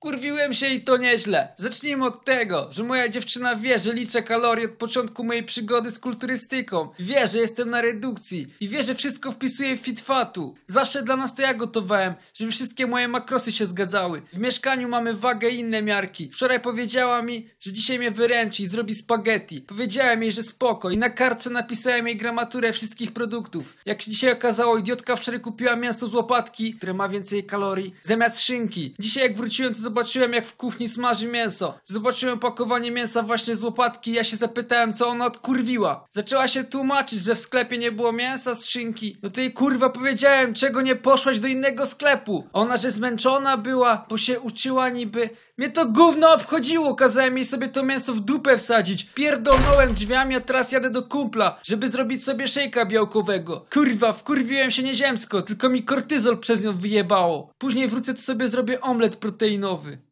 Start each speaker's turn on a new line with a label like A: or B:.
A: Wkurwiłem się i to nieźle. Zacznijmy od tego, że moja dziewczyna wie, że liczę kalorie od początku mojej przygody z kulturystyką. Wie, że jestem na redukcji i wie, że wszystko wpisuję w fitfatu. Zawsze dla nas to ja gotowałem, żeby wszystkie moje makrosy się zgadzały. W mieszkaniu mamy wagę i inne miarki. Wczoraj powiedziała mi, że dzisiaj mnie wyręczy i zrobi spaghetti. Powiedziałem jej, że spoko i na kartce napisałem jej gramaturę wszystkich produktów. Jak się dzisiaj okazało, idiotka wczoraj kupiła mięso z łopatki, które ma więcej kalorii, zamiast szynki. Dzisiaj jak wróciłem, to zobaczyłem jak w kuchni smaży mięso. Zobaczyłem pakowanie mięsa właśnie z łopatki ja się zapytałem, co ona odkurwiła. Zaczęła się tłumaczyć, że w sklepie nie było mięsa z szynki. No to jej kurwa powiedziałem, czego nie poszłaś do innego sklepu. Ona, że zmęczona była, bo się uczyła niby. Mnie to gówno obchodziło, kazałem jej sobie to mięso w dupę wsadzić. Pierdolnąłem drzwiami, a teraz jadę do kumpla, żeby zrobić sobie szejka białkowego. Kurwa, wkurwiłem się nieziemsko, tylko mi kortyzol przez nią wyjebało. Później wrócę, to sobie zrobię omlet proteinowy. nowy.